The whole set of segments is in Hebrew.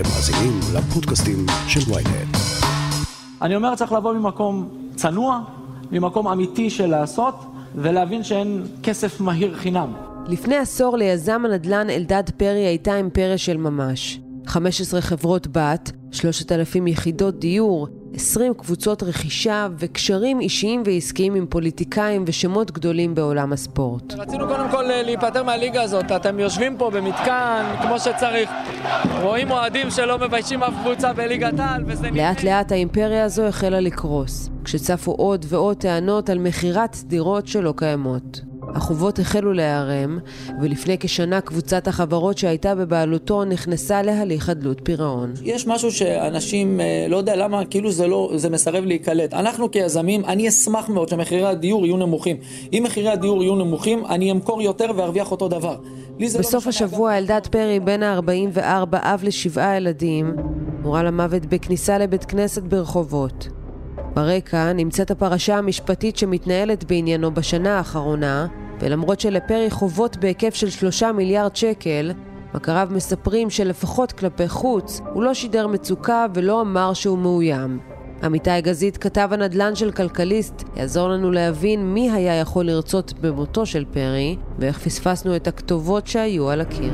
אתם מאזינים לפודקאסטים של ויינט. אני אומר צריך לבוא ממקום צנוע, ממקום אמיתי של לעשות, ולהבין שאין כסף מהיר חינם. לפני עשור ליזם הנדל"ן אלדד פרי הייתה אימפריה של ממש. 15 חברות בת, 3,000 יחידות דיור, 20 קבוצות רכישה וקשרים אישיים ועסקיים עם פוליטיקאים ושמות גדולים בעולם הספורט. רצינו קודם כל אה, להיפטר מהליגה הזאת. אתם יושבים פה במתקן כמו שצריך, רואים אוהדים שלא מביישים אף קבוצה בליגת העל, וזה... לאט לאט האימפריה הזו החלה לקרוס, כשצפו עוד ועוד טענות על מכירת דירות שלא קיימות. החובות החלו להיערם, ולפני כשנה קבוצת החברות שהייתה בבעלותו נכנסה להליך חדלות פירעון. יש משהו שאנשים, אה, לא יודע למה, כאילו זה לא, זה מסרב להיקלט. אנחנו כיזמים, אני אשמח מאוד שמחירי הדיור יהיו נמוכים. אם מחירי הדיור יהיו נמוכים, אני אמכור יותר וארוויח אותו דבר. לא בסוף לא השבוע אלדד פרי, בן ה-44, אב לשבעה ילדים, נורה למוות בכניסה לבית כנסת ברחובות. ברקע נמצאת הפרשה המשפטית שמתנהלת בעניינו בשנה האחרונה, ולמרות שלפרי חובות בהיקף של שלושה מיליארד שקל, מכריו מספרים שלפחות כלפי חוץ, הוא לא שידר מצוקה ולא אמר שהוא מאוים. עמיתי גזית, כתב הנדל"ן של כלכליסט, יעזור לנו להבין מי היה יכול לרצות במותו של פרי, ואיך פספסנו את הכתובות שהיו על הקיר.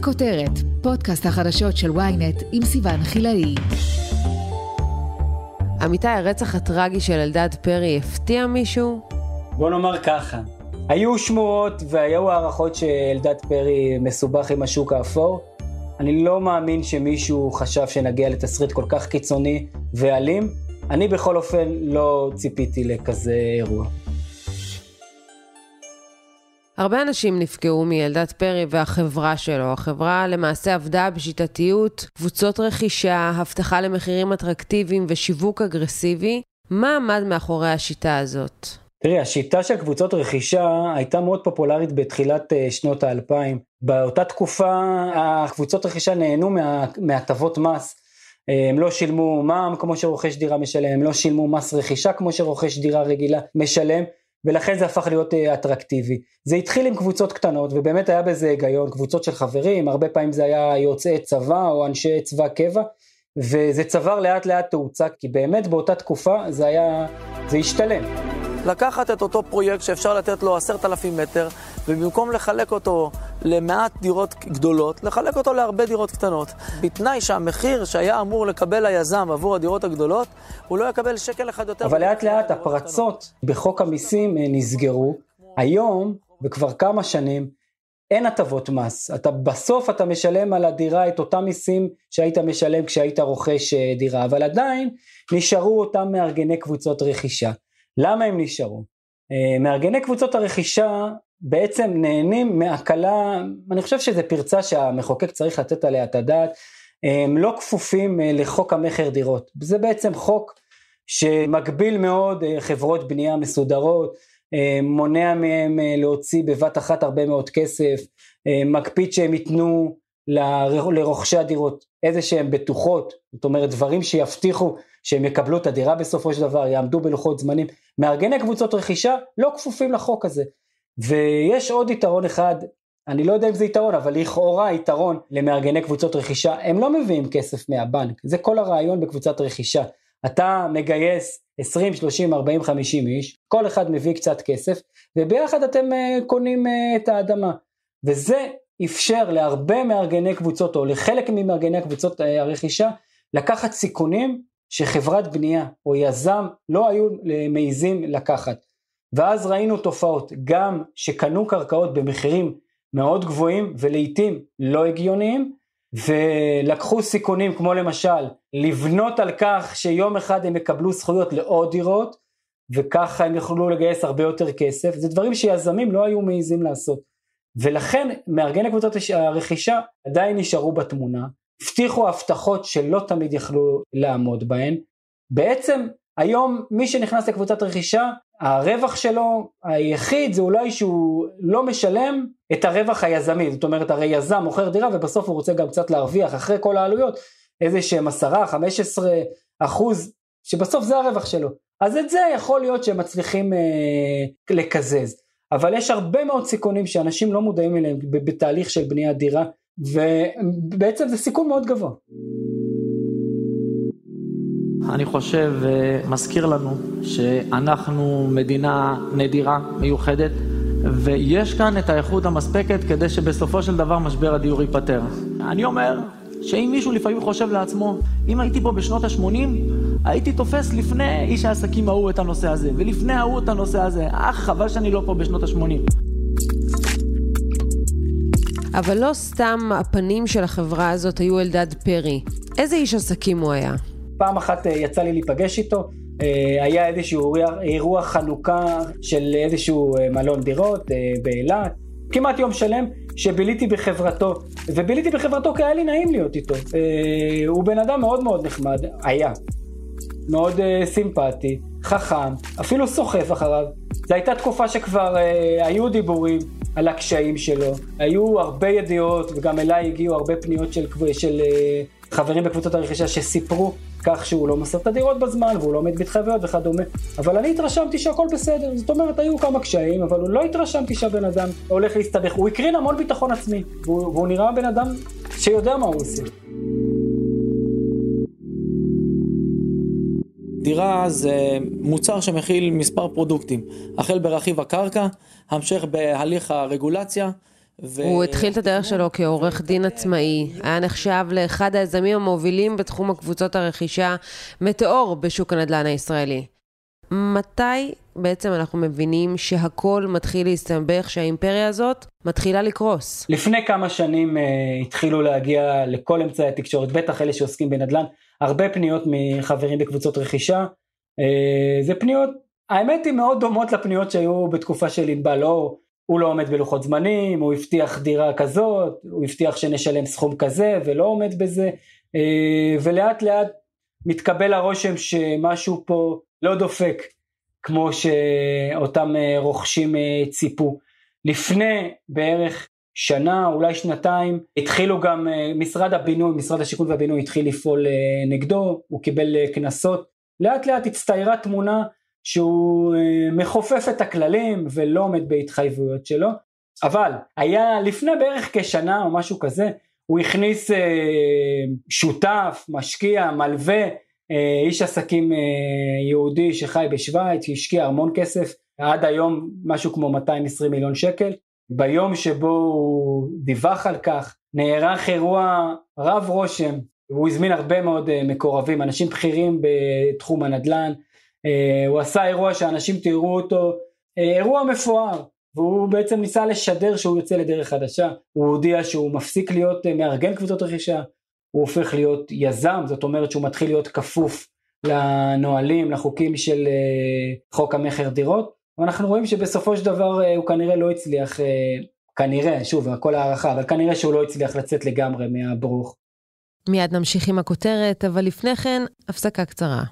הכותרת, פודקאסט החדשות של ynet עם סיון חילאי. אמיתי, הרצח הטרגי של אלדד פרי הפתיע מישהו? בוא נאמר ככה, היו שמועות והיו הערכות שאלדד פרי מסובך עם השוק האפור. אני לא מאמין שמישהו חשב שנגיע לתסריט כל כך קיצוני ואלים. אני בכל אופן לא ציפיתי לכזה אירוע. הרבה אנשים נפגעו מאלדד פרי והחברה שלו. החברה למעשה עבדה בשיטתיות, קבוצות רכישה, הבטחה למחירים אטרקטיביים ושיווק אגרסיבי. מה עמד מאחורי השיטה הזאת? תראי, השיטה של קבוצות רכישה הייתה מאוד פופולרית בתחילת אה, שנות האלפיים. באותה תקופה הקבוצות רכישה נהנו מהטבות מס. אה, הם לא שילמו מע"מ כמו שרוכש דירה משלם, הם לא שילמו מס רכישה כמו שרוכש דירה רגילה משלם, ולכן זה הפך להיות אה, אטרקטיבי. זה התחיל עם קבוצות קטנות ובאמת היה בזה היגיון, קבוצות של חברים, הרבה פעמים זה היה יוצאי צבא או אנשי צבא קבע, וזה צבר לאט לאט תאוצה, כי באמת באותה תקופה זה היה, זה השתלם. לקחת את אותו פרויקט שאפשר לתת לו עשרת אלפים מטר, ובמקום לחלק אותו למעט דירות גדולות, לחלק אותו להרבה דירות קטנות. בתנאי שהמחיר שהיה אמור לקבל היזם עבור הדירות הגדולות, הוא לא יקבל שקל אחד יותר. אבל לאט לאט הפרצות בחוק המיסים אה, נסגרו. היום, וכבר כמה שנים, אין הטבות מס. אתה בסוף אתה משלם על הדירה את אותם מיסים שהיית משלם כשהיית רוכש אה, דירה, אבל עדיין נשארו אותם מארגני קבוצות רכישה. למה הם נשארו? אה, מארגני קבוצות הרכישה בעצם נהנים מהקלה, אני חושב שזו פרצה שהמחוקק צריך לתת עליה את הדעת, הם לא כפופים אה, לחוק המכר דירות. זה בעצם חוק שמגביל מאוד אה, חברות בנייה מסודרות, מונע מהם להוציא בבת אחת הרבה מאוד כסף, מקפיד שהם ייתנו לרוכשי הדירות איזה שהם בטוחות, זאת אומרת דברים שיבטיחו שהם יקבלו את הדירה בסופו של דבר, יעמדו בלוחות זמנים. מארגני קבוצות רכישה לא כפופים לחוק הזה. ויש עוד יתרון אחד, אני לא יודע אם זה יתרון, אבל לכאורה יתרון למארגני קבוצות רכישה, הם לא מביאים כסף מהבנק, זה כל הרעיון בקבוצת רכישה. אתה מגייס 20, 30, 40, 50 איש, כל אחד מביא קצת כסף, וביחד אתם uh, קונים uh, את האדמה. וזה אפשר להרבה מארגני קבוצות, או לחלק ממארגני קבוצות uh, הרכישה, לקחת סיכונים שחברת בנייה או יזם לא היו מעיזים לקחת. ואז ראינו תופעות, גם שקנו קרקעות במחירים מאוד גבוהים ולעיתים לא הגיוניים, ולקחו סיכונים כמו למשל לבנות על כך שיום אחד הם יקבלו זכויות לעוד דירות, וככה הם יוכלו לגייס הרבה יותר כסף, זה דברים שיזמים לא היו מעיזים לעשות. ולכן מארגני קבוצות הרכישה עדיין נשארו בתמונה, הבטיחו הבטחות שלא תמיד יכלו לעמוד בהן. בעצם היום מי שנכנס לקבוצת רכישה, הרווח שלו היחיד זה אולי שהוא לא משלם את הרווח היזמי, זאת אומרת הרי יזם מוכר דירה ובסוף הוא רוצה גם קצת להרוויח אחרי כל העלויות איזה שהם 10-15 אחוז שבסוף זה הרווח שלו. אז את זה יכול להיות שהם מצליחים אה, לקזז. אבל יש הרבה מאוד סיכונים שאנשים לא מודעים אליהם בתהליך של בניית דירה, ובעצם זה סיכון מאוד גבוה. אני חושב, מזכיר לנו שאנחנו מדינה נדירה, מיוחדת, ויש כאן את האיכות המספקת כדי שבסופו של דבר משבר הדיור ייפתר. אני אומר שאם מישהו לפעמים חושב לעצמו, אם הייתי פה בשנות ה-80, הייתי תופס לפני איש העסקים ההוא את הנושא הזה, ולפני ההוא את הנושא הזה. אך, חבל שאני לא פה בשנות ה-80. אבל לא סתם הפנים של החברה הזאת היו אלדד פרי. איזה איש עסקים הוא היה? פעם אחת אה, יצא לי להיפגש איתו, אה, היה איזשהו אירוע חנוכה של איזשהו אה, מלון דירות באילת, כמעט יום שלם שביליתי בחברתו, וביליתי בחברתו כי היה לי נעים להיות איתו. הוא בן אדם מאוד מאוד נחמד, היה, מאוד סימפטי, חכם, אפילו סוחף אחריו. זו הייתה תקופה שכבר היו דיבורים על הקשיים שלו, היו הרבה ידיעות וגם אליי הגיעו הרבה פניות של, של חברים בקבוצות הרכישה שסיפרו כך שהוא לא מסר את הדירות בזמן והוא לא עומד בהתחייבויות וכדומה. אבל אני התרשמתי שהכל בסדר, זאת אומרת היו כמה קשיים, אבל לא התרשמתי שהבן אדם הולך להסתבך. הוא הקרין המון ביטחון עצמי, והוא, והוא נראה בן אדם שיודע מה הוא עושה. דירה זה מוצר שמכיל מספר פרודוקטים, החל ברכיב הקרקע, המשך בהליך הרגולציה, ו... הוא התחיל את הדרך שלו כעורך דין עצמאי, היה נחשב לאחד היזמים המובילים בתחום הקבוצות הרכישה, מטאור בשוק הנדל"ן הישראלי. מתי בעצם אנחנו מבינים שהכל מתחיל להסתבך, שהאימפריה הזאת מתחילה לקרוס? לפני כמה שנים uh, התחילו להגיע לכל אמצעי התקשורת, בטח אלה שעוסקים בנדל"ן, הרבה פניות מחברים בקבוצות רכישה. Uh, זה פניות, האמת היא מאוד דומות לפניות שהיו בתקופה של ענבל אור. הוא לא עומד בלוחות זמנים, הוא הבטיח דירה כזאת, הוא הבטיח שנשלם סכום כזה ולא עומד בזה, אה, ולאט לאט מתקבל הרושם שמשהו פה לא דופק כמו שאותם אה, רוכשים אה, ציפו. לפני בערך שנה, אולי שנתיים, התחילו גם, משרד הבינוי, משרד השיכון והבינוי התחיל לפעול נגדו, הוא קיבל קנסות, לאט לאט הצטיירה תמונה שהוא אה, מכופף את הכללים ולא עומד בהתחייבויות שלו, אבל היה לפני בערך כשנה או משהו כזה, הוא הכניס אה, שותף, משקיע, מלווה, אה, איש עסקים יהודי שחי בשוויץ, שהשקיע המון כסף, עד היום משהו כמו 220 מיליון שקל. ביום שבו הוא דיווח על כך, נערך אירוע רב רושם, והוא הזמין הרבה מאוד מקורבים, אנשים בכירים בתחום הנדל"ן, הוא עשה אירוע שאנשים תראו אותו, אה, אירוע מפואר, והוא בעצם ניסה לשדר שהוא יוצא לדרך חדשה, הוא הודיע שהוא מפסיק להיות אה, מארגן קבוצות רכישה, הוא הופך להיות יזם, זאת אומרת שהוא מתחיל להיות כפוף לנהלים, לחוקים של חוק המכר דירות, ואנחנו רואים שבסופו של דבר הוא כנראה לא הצליח, כנראה, שוב, הכל הערכה, אבל כנראה שהוא לא הצליח לצאת לגמרי מהברוך. מיד נמשיך עם הכותרת, אבל לפני כן, הפסקה קצרה.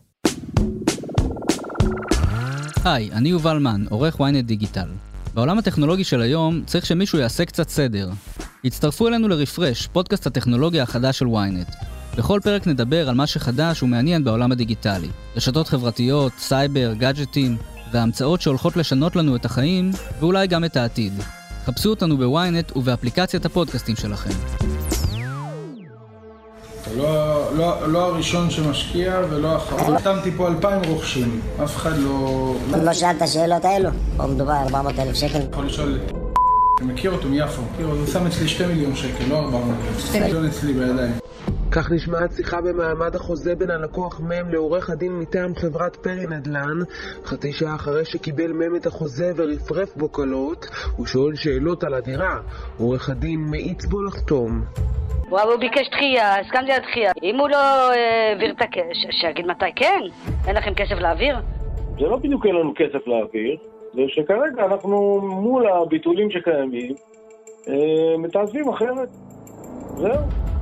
היי, אני יובל מן, עורך ynet דיגיטל. בעולם הטכנולוגי של היום צריך שמישהו יעשה קצת סדר. הצטרפו אלינו לרפרש, פודקאסט הטכנולוגיה החדש של ynet. בכל פרק נדבר על מה שחדש ומעניין בעולם הדיגיטלי. רשתות חברתיות, סייבר, גאדג'טים, וההמצאות שהולכות לשנות לנו את החיים, ואולי גם את העתיד. חפשו אותנו בוויינט ובאפליקציית הפודקאסטים שלכם. לא, לא, לא הראשון שמשקיע ולא האחרון. החתמתי פה אלפיים רוכשים, אף אחד לא... לא שאל את השאלות האלו? פה מדובר על 400 אלף שקל. יכול לשאול... אני מכיר אותו מיפו, הוא שם אצלי 2 מיליון שקל, לא 400 אלף. 2 מיליון אצלי בידיים. כך נשמעת שיחה במעמד החוזה בין הלקוח מ' לעורך הדין מטעם חברת פרי נדל"ן. חצי שעה אחרי שקיבל מ' את החוזה ורפרף בו קלות, הוא שואל שאלות על הדירה. עורך הדין מאיץ בו לחתום. הוא ביקש דחייה, הסכמתי לדחייה. אם הוא לא אה, העביר את הכסף, שיגיד מתי כן. אין לכם כסף להעביר? זה לא בדיוק אין לנו כסף להעביר, זה שכרגע אנחנו מול הביטולים שקיימים, אה, מתעזבים אחרת. זהו.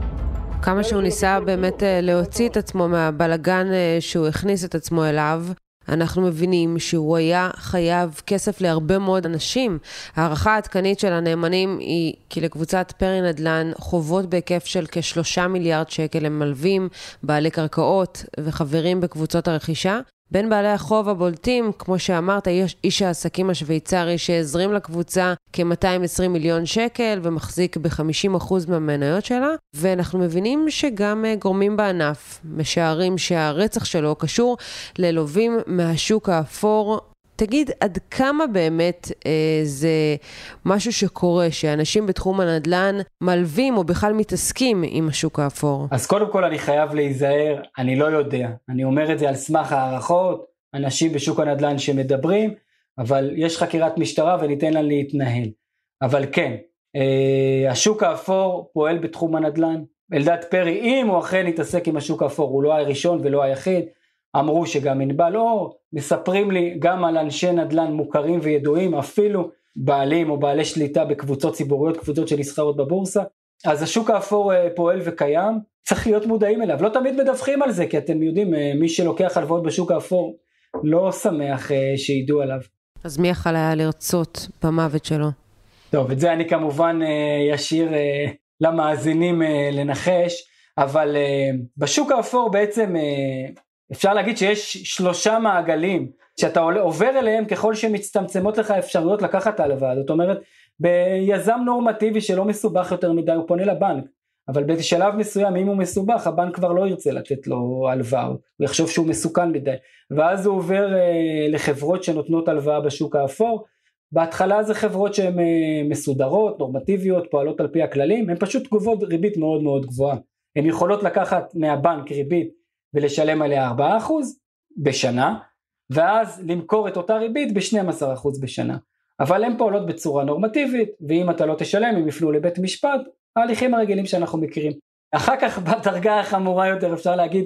כמה שהוא ניסה באמת אה, להוציא את עצמו מהבלגן שהוא הכניס את עצמו אליו, אנחנו מבינים שהוא היה חייב כסף להרבה מאוד אנשים. הערכה העדכנית של הנאמנים היא כי לקבוצת פרי נדל"ן חובות בהיקף של כשלושה מיליארד שקל הם מלווים, בעלי קרקעות וחברים בקבוצות הרכישה. בין בעלי החוב הבולטים, כמו שאמרת, יש איש העסקים השוויצרי שהזרים לקבוצה כ-220 מיליון שקל ומחזיק ב-50% מהמניות שלה, ואנחנו מבינים שגם אה, גורמים בענף משערים שהרצח שלו קשור ללווים מהשוק האפור תגיד, עד כמה באמת אה, זה משהו שקורה, שאנשים בתחום הנדל"ן מלווים או בכלל מתעסקים עם השוק האפור? אז קודם כל אני חייב להיזהר, אני לא יודע. אני אומר את זה על סמך הערכות, אנשים בשוק הנדל"ן שמדברים, אבל יש חקירת משטרה וניתן לה להתנהל. אבל כן, אה, השוק האפור פועל בתחום הנדל"ן. אלדד פרי, אם הוא אכן יתעסק עם השוק האפור, הוא לא הראשון ולא היחיד, אמרו שגם ענבל אור, מספרים לי גם על אנשי נדל"ן מוכרים וידועים, אפילו בעלים או בעלי שליטה בקבוצות ציבוריות, קבוצות שנסחרות בבורסה. אז השוק האפור אה, פועל וקיים, צריך להיות מודעים אליו. לא תמיד מדווחים על זה, כי אתם יודעים, אה, מי שלוקח הלוואות בשוק האפור לא שמח אה, שידעו עליו. אז מי יכול היה לרצות במוות שלו? טוב, את זה אני כמובן אשאיר למאזינים לנחש, אבל בשוק האפור בעצם אפשר להגיד שיש שלושה מעגלים שאתה עובר אליהם ככל שמצטמצמות לך אפשרויות לקחת הלוואה, זאת אומרת ביזם נורמטיבי שלא מסובך יותר מדי הוא פונה לבנק, אבל בשלב מסוים אם הוא מסובך הבנק כבר לא ירצה לתת לו הלוואה, הוא יחשוב שהוא מסוכן מדי, ואז הוא עובר אה, לחברות שנותנות הלוואה בשוק האפור, בהתחלה זה חברות שהן אה, מסודרות, נורמטיביות, פועלות על פי הכללים, הן פשוט גובות ריבית מאוד מאוד גבוהה, הן יכולות לקחת מהבנק ריבית ולשלם עליה 4% בשנה, ואז למכור את אותה ריבית ב-12% בשנה. אבל הן פועלות בצורה נורמטיבית, ואם אתה לא תשלם הם יפנו לבית משפט, ההליכים הרגילים שאנחנו מכירים. אחר כך בדרגה החמורה יותר אפשר להגיד,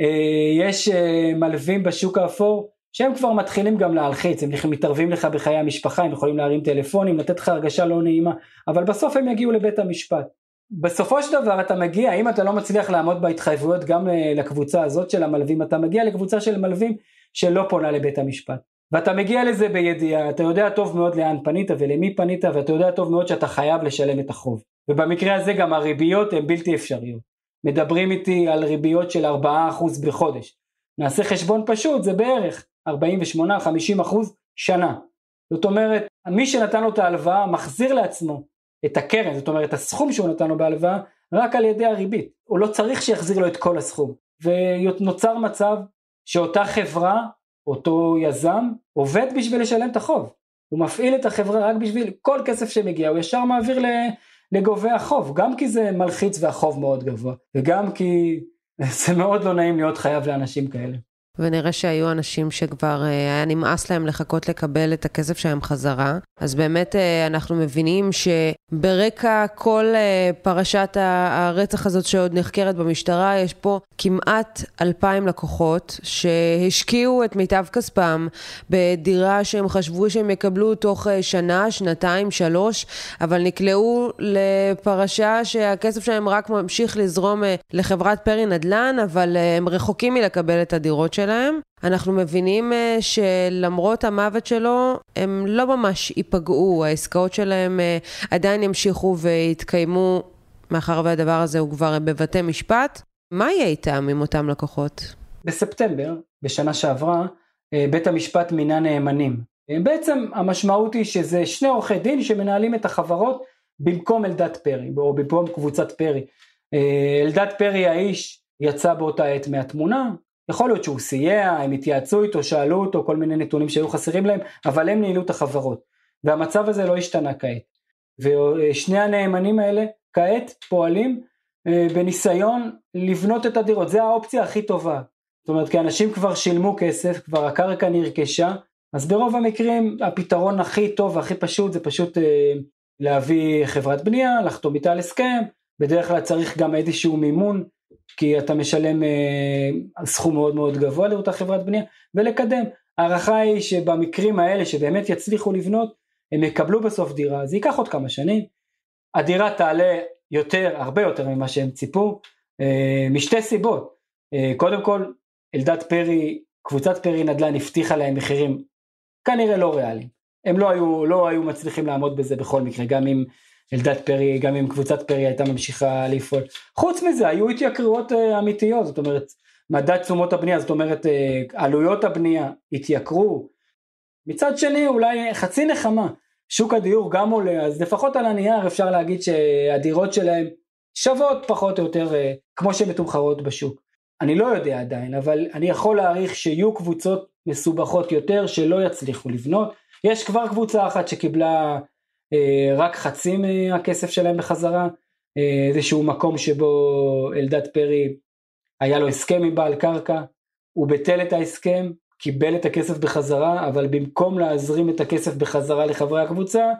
אה, יש אה, מלווים בשוק האפור שהם כבר מתחילים גם להלחיץ, הם מתערבים לך בחיי המשפחה, הם יכולים להרים טלפונים, לתת לך הרגשה לא נעימה, אבל בסוף הם יגיעו לבית המשפט. בסופו של דבר אתה מגיע, אם אתה לא מצליח לעמוד בהתחייבויות גם אה, לקבוצה הזאת של המלווים, אתה מגיע לקבוצה של מלווים שלא פונה לבית המשפט. ואתה מגיע לזה בידיעה, אתה יודע טוב מאוד לאן פנית ולמי פנית, ואתה יודע טוב מאוד שאתה חייב לשלם את החוב. ובמקרה הזה גם הריביות הן בלתי אפשריות. מדברים איתי על ריביות של 4% בחודש. נעשה חשבון פשוט, זה בערך 48-50% שנה. זאת אומרת, מי שנתן לו את ההלוואה מחזיר לעצמו את הקרן, זאת אומרת הסכום שהוא נתן לו בהלוואה, רק על ידי הריבית. הוא לא צריך שיחזיר לו את כל הסכום. ונוצר מצב שאותה חברה, אותו יזם, עובד בשביל לשלם את החוב. הוא מפעיל את החברה רק בשביל כל כסף שמגיע, הוא ישר מעביר לגובה החוב, גם כי זה מלחיץ והחוב מאוד גבוה, וגם כי זה מאוד לא נעים להיות חייב לאנשים כאלה. ונראה שהיו אנשים שכבר אה, היה נמאס להם לחכות לקבל את הכסף שלהם חזרה. אז באמת אה, אנחנו מבינים שברקע כל אה, פרשת הרצח הזאת שעוד נחקרת במשטרה, יש פה כמעט אלפיים לקוחות שהשקיעו את מיטב כספם בדירה שהם חשבו שהם יקבלו תוך שנה, שנתיים, שלוש, אבל נקלעו לפרשה שהכסף שלהם רק ממשיך לזרום לחברת פרי נדל"ן, אבל הם רחוקים מלקבל את הדירות שלהם. שלהם, אנחנו מבינים אה, שלמרות המוות שלו, הם לא ממש ייפגעו, העסקאות שלהם אה, עדיין ימשיכו ויתקיימו, מאחר והדבר הזה הוא כבר בבתי משפט. מה יהיה איתם, עם אותם לקוחות? בספטמבר, בשנה שעברה, אה, בית המשפט מינה נאמנים. בעצם המשמעות היא שזה שני עורכי דין שמנהלים את החברות במקום אלדד פרי, או במקום קבוצת פרי. אלדד פרי האיש יצא באותה עת מהתמונה, יכול להיות שהוא סייע, הם התייעצו איתו, שאלו אותו כל מיני נתונים שהיו חסרים להם, אבל הם ניהלו את החברות. והמצב הזה לא השתנה כעת. ושני הנאמנים האלה כעת פועלים אה, בניסיון לבנות את הדירות, זה האופציה הכי טובה. זאת אומרת, כי אנשים כבר שילמו כסף, כבר הקרקע נרכשה, אז ברוב המקרים הפתרון הכי טוב והכי פשוט זה פשוט אה, להביא חברת בנייה, לחתום איתה על הסכם, בדרך כלל צריך גם איזשהו מימון כי אתה משלם אה, סכום מאוד מאוד גבוה לאותה חברת בנייה, ולקדם. ההערכה היא שבמקרים האלה שבאמת יצליחו לבנות, הם יקבלו בסוף דירה, זה ייקח עוד כמה שנים. הדירה תעלה יותר, הרבה יותר ממה שהם ציפו, אה, משתי סיבות. אה, קודם כל, אלדד פרי, קבוצת פרי נדל"ן הבטיחה להם מחירים כנראה לא ריאליים. הם לא היו, לא היו מצליחים לעמוד בזה בכל מקרה, גם אם אלדד פרי, גם אם קבוצת פרי הייתה ממשיכה לפעול. חוץ מזה, היו התייקרויות אה, אמיתיות, זאת אומרת, מדד תשומות הבנייה, זאת אומרת אה, עלויות הבנייה התייקרו, מצד שני אולי חצי נחמה, שוק הדיור גם עולה, אז לפחות על הנייר אפשר להגיד שהדירות שלהם שוות פחות או יותר אה, כמו שהן מתומחרות בשוק. אני לא יודע עדיין, אבל אני יכול להעריך שיהיו קבוצות מסובכות יותר שלא יצליחו לבנות. יש כבר קבוצה אחת שקיבלה רק חצי מהכסף שלהם בחזרה, אה, איזשהו מקום שבו אלדד פרי היה לו הסכם עם בעל קרקע, הוא ביטל את ההסכם, קיבל את הכסף בחזרה, אבל במקום להזרים את הכסף בחזרה לחברי הקבוצה,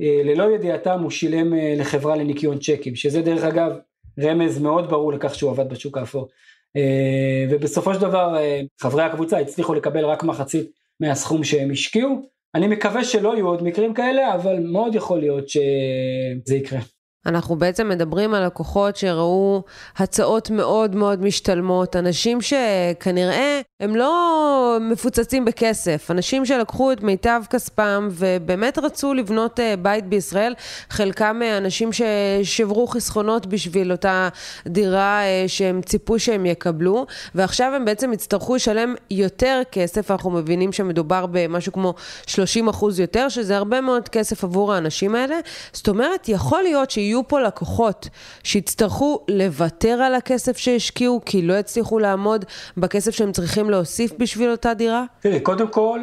אה, ללא ידיעתם הוא שילם אה, לחברה לניקיון צ'קים, שזה דרך אגב רמז מאוד ברור לכך שהוא עבד בשוק האפור. אה, ובסופו של דבר חברי הקבוצה הצליחו לקבל רק מחצית מהסכום שהם השקיעו. אני מקווה שלא יהיו עוד מקרים כאלה, אבל מאוד יכול להיות שזה יקרה. אנחנו בעצם מדברים על לקוחות שראו הצעות מאוד מאוד משתלמות, אנשים שכנראה הם לא מפוצצים בכסף, אנשים שלקחו את מיטב כספם ובאמת רצו לבנות אה, בית בישראל, חלקם אה, אנשים ששברו חסכונות בשביל אותה דירה אה, שהם ציפו שהם יקבלו, ועכשיו הם בעצם יצטרכו לשלם יותר כסף, אנחנו מבינים שמדובר במשהו כמו 30 אחוז יותר, שזה הרבה מאוד כסף עבור האנשים האלה. זאת אומרת, יכול להיות שיהיו... יהיו פה לקוחות שיצטרכו לוותר על הכסף שהשקיעו כי לא יצליחו לעמוד בכסף שהם צריכים להוסיף בשביל אותה דירה? תראי, קודם כל,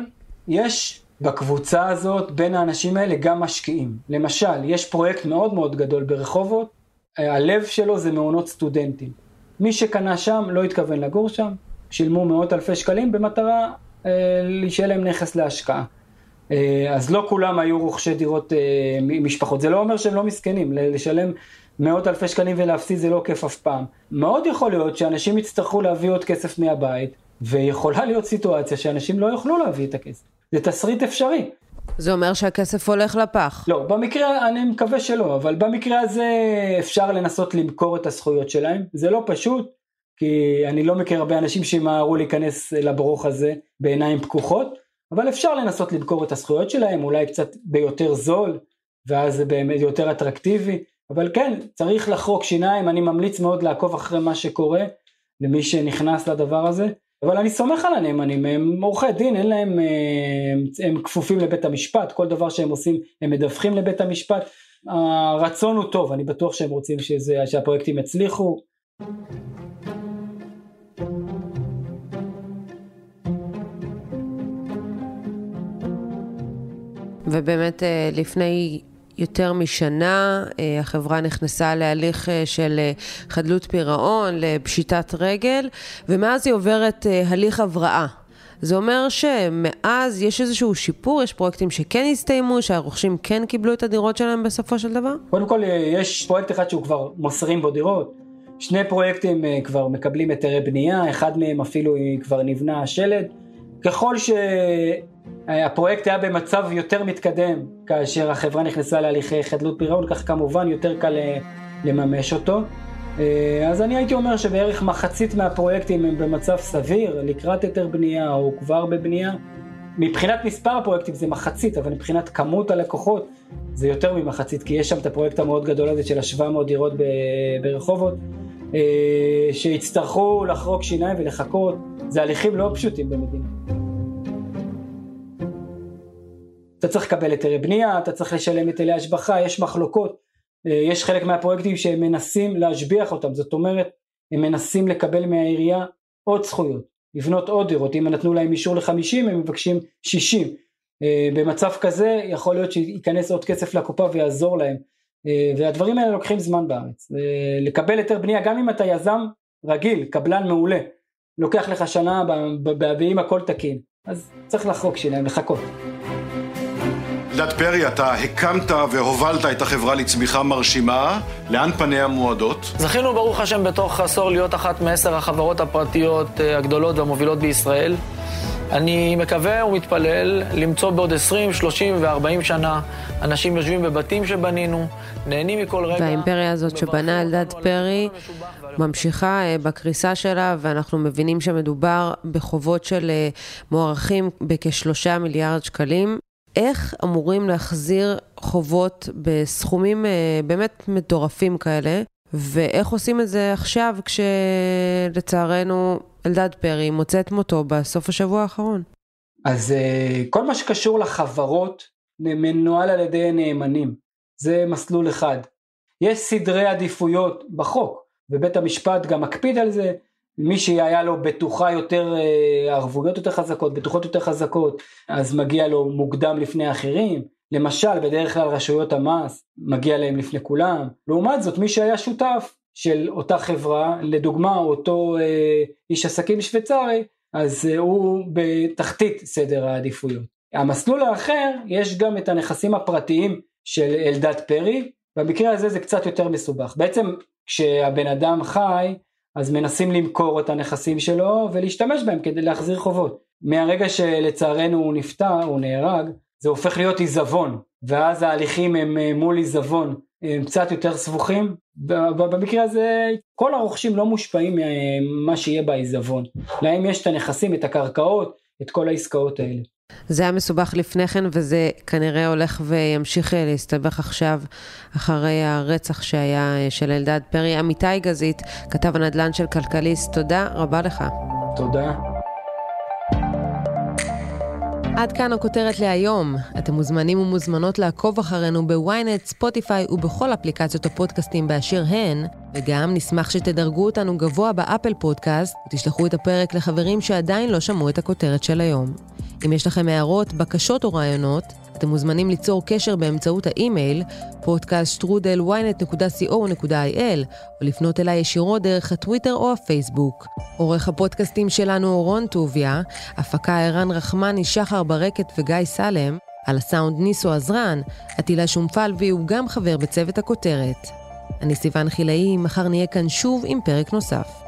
יש בקבוצה הזאת בין האנשים האלה גם משקיעים. למשל, יש פרויקט מאוד מאוד גדול ברחובות, הלב שלו זה מעונות סטודנטים. מי שקנה שם לא התכוון לגור שם, שילמו מאות אלפי שקלים במטרה אה, שיהיה להם נכס להשקעה. אה, אז לא כולם היו רוכשי דירות אה, משפחות. זה לא אומר שהם לא מסכנים, לשלם מאות אלפי שקלים ולהפסיד זה לא כיף אף פעם. מאוד יכול להיות שאנשים יצטרכו להביא עוד כסף מהבית, ויכולה להיות סיטואציה שאנשים לא יוכלו להביא את הכסף. זה תסריט אפשרי. זה אומר שהכסף הולך לפח. לא, במקרה, אני מקווה שלא, אבל במקרה הזה אפשר לנסות למכור את הזכויות שלהם. זה לא פשוט, כי אני לא מכיר הרבה אנשים שימהרו להיכנס לברוך הזה בעיניים פקוחות. אבל אפשר לנסות למכור את הזכויות שלהם, אולי קצת ביותר זול, ואז זה באמת יותר אטרקטיבי, אבל כן, צריך לחרוק שיניים, אני ממליץ מאוד לעקוב אחרי מה שקורה, למי שנכנס לדבר הזה, אבל אני סומך על הנאמנים, הם עורכי דין, אין להם, אה, הם כפופים לבית המשפט, כל דבר שהם עושים הם מדווחים לבית המשפט, הרצון הוא טוב, אני בטוח שהם רוצים שזה, שהפרויקטים יצליחו. ובאמת אה, לפני יותר משנה אה, החברה נכנסה להליך אה, של חדלות פירעון, לפשיטת רגל, ומאז היא עוברת הליך הבראה. זה אומר שמאז יש איזשהו שיפור, יש פרויקטים שכן הסתיימו, שהרוכשים כן קיבלו את הדירות שלהם בסופו של דבר? קודם כל, יש פרויקט אחד שהוא כבר מוסרים בו דירות. שני פרויקטים כבר מקבלים היתרי בנייה, אחד מהם אפילו כבר נבנה השלד. ככל שהפרויקט היה במצב יותר מתקדם כאשר החברה נכנסה להליכי חדלות פירעון, כך כמובן יותר קל אה, לממש אותו. אה, אז אני הייתי אומר שבערך מחצית מהפרויקטים הם במצב סביר, לקראת היתר בנייה או כבר בבנייה. מבחינת מספר הפרויקטים זה מחצית, אבל מבחינת כמות הלקוחות זה יותר ממחצית, כי יש שם את הפרויקט המאוד גדול הזה של ה-700 דירות ברחובות, אה, שיצטרכו לחרוק שיניים ולחכות, זה הליכים לא פשוטים במדינה. אתה צריך לקבל היתרי בנייה, אתה צריך לשלם היטלי השבחה, יש מחלוקות, אה, יש חלק מהפרויקטים שהם מנסים להשביח אותם, זאת אומרת, הם מנסים לקבל מהעירייה עוד זכויות, לבנות עוד דירות, אם נתנו להם אישור ל-50 הם מבקשים 60, אה, במצב כזה יכול להיות שייכנס עוד כסף לקופה ויעזור להם, אה, והדברים האלה לוקחים זמן בארץ, לקבל היתר בנייה גם אם אתה יזם רגיל, קבלן מעולה, לוקח לך שנה ואם הכל תקין, אז צריך לחרוק שלהם, לחכות. אלדד פרי, אתה הקמת והובלת את החברה לצמיחה מרשימה, לאן פניה מועדות? זכינו ברוך השם בתוך עשור להיות אחת מעשר החברות הפרטיות אה, הגדולות והמובילות בישראל. אני מקווה ומתפלל למצוא בעוד 20, 30 ו-40 שנה אנשים יושבים בבתים שבנינו, נהנים מכל רגע. והאימפריה הזאת שבנה אלדד פרי ממשיכה אה, בקריסה שלה, ואנחנו מבינים שמדובר בחובות של אה, מוערכים בכשלושה מיליארד שקלים. איך אמורים להחזיר חובות בסכומים באמת מטורפים כאלה, ואיך עושים את זה עכשיו כשלצערנו אלדד פרי מוצא את מותו בסוף השבוע האחרון? אז אה, כל מה שקשור לחברות מנוהל על ידי נאמנים, זה מסלול אחד. יש סדרי עדיפויות בחוק, ובית המשפט גם מקפיד על זה, מי שהיה לו בטוחה יותר, אה, ערבויות יותר חזקות, בטוחות יותר חזקות, אז מגיע לו מוקדם לפני האחרים. למשל, בדרך כלל רשויות המס, מגיע להם לפני כולם. לעומת זאת, מי שהיה שותף של אותה חברה, לדוגמה אותו אה, איש עסקים שוויצרי, אז אה, הוא בתחתית סדר העדיפויות. המסלול האחר, יש גם את הנכסים הפרטיים של אלדד פרי, במקרה הזה זה קצת יותר מסובך. בעצם כשהבן אדם חי, אז מנסים למכור את הנכסים שלו ולהשתמש בהם כדי להחזיר חובות. מהרגע שלצערנו הוא נפטר, הוא נהרג, זה הופך להיות עיזבון, ואז ההליכים הם אה, מול עיזבון הם קצת יותר סבוכים. במקרה הזה כל הרוכשים לא מושפעים ממה שיהיה בעיזבון. להם יש את הנכסים, את הקרקעות, את כל העסקאות האלה. זה היה מסובך לפני כן, וזה כנראה הולך וימשיך אה, להסתבך עכשיו, אחרי הרצח שהיה אה, של אלדד פרי. עמיתי גזית, כתב הנדל"ן של כלכליסט, תודה רבה לך. תודה. עד כאן הכותרת להיום. אתם מוזמנים ומוזמנות לעקוב אחרינו בוויינט, ספוטיפיי ובכל אפליקציות הפודקאסטים באשר הן, וגם נשמח שתדרגו אותנו גבוה באפל פודקאסט ותשלחו את הפרק לחברים שעדיין לא שמעו את הכותרת של היום. אם יש לכם הערות, בקשות או רעיונות, אתם מוזמנים ליצור קשר באמצעות האימייל podcaststrudel.ynet.co.il או לפנות אליי ישירות דרך הטוויטר או הפייסבוק. עורך הפודקאסטים שלנו הוא רון טוביה, הפקה ערן רחמני, שחר ברקת וגיא סלם, על הסאונד ניסו עזרן, עטילה שומפלבי הוא גם חבר בצוות הכותרת. אני סיוון חילאי, מחר נהיה כאן שוב עם פרק נוסף.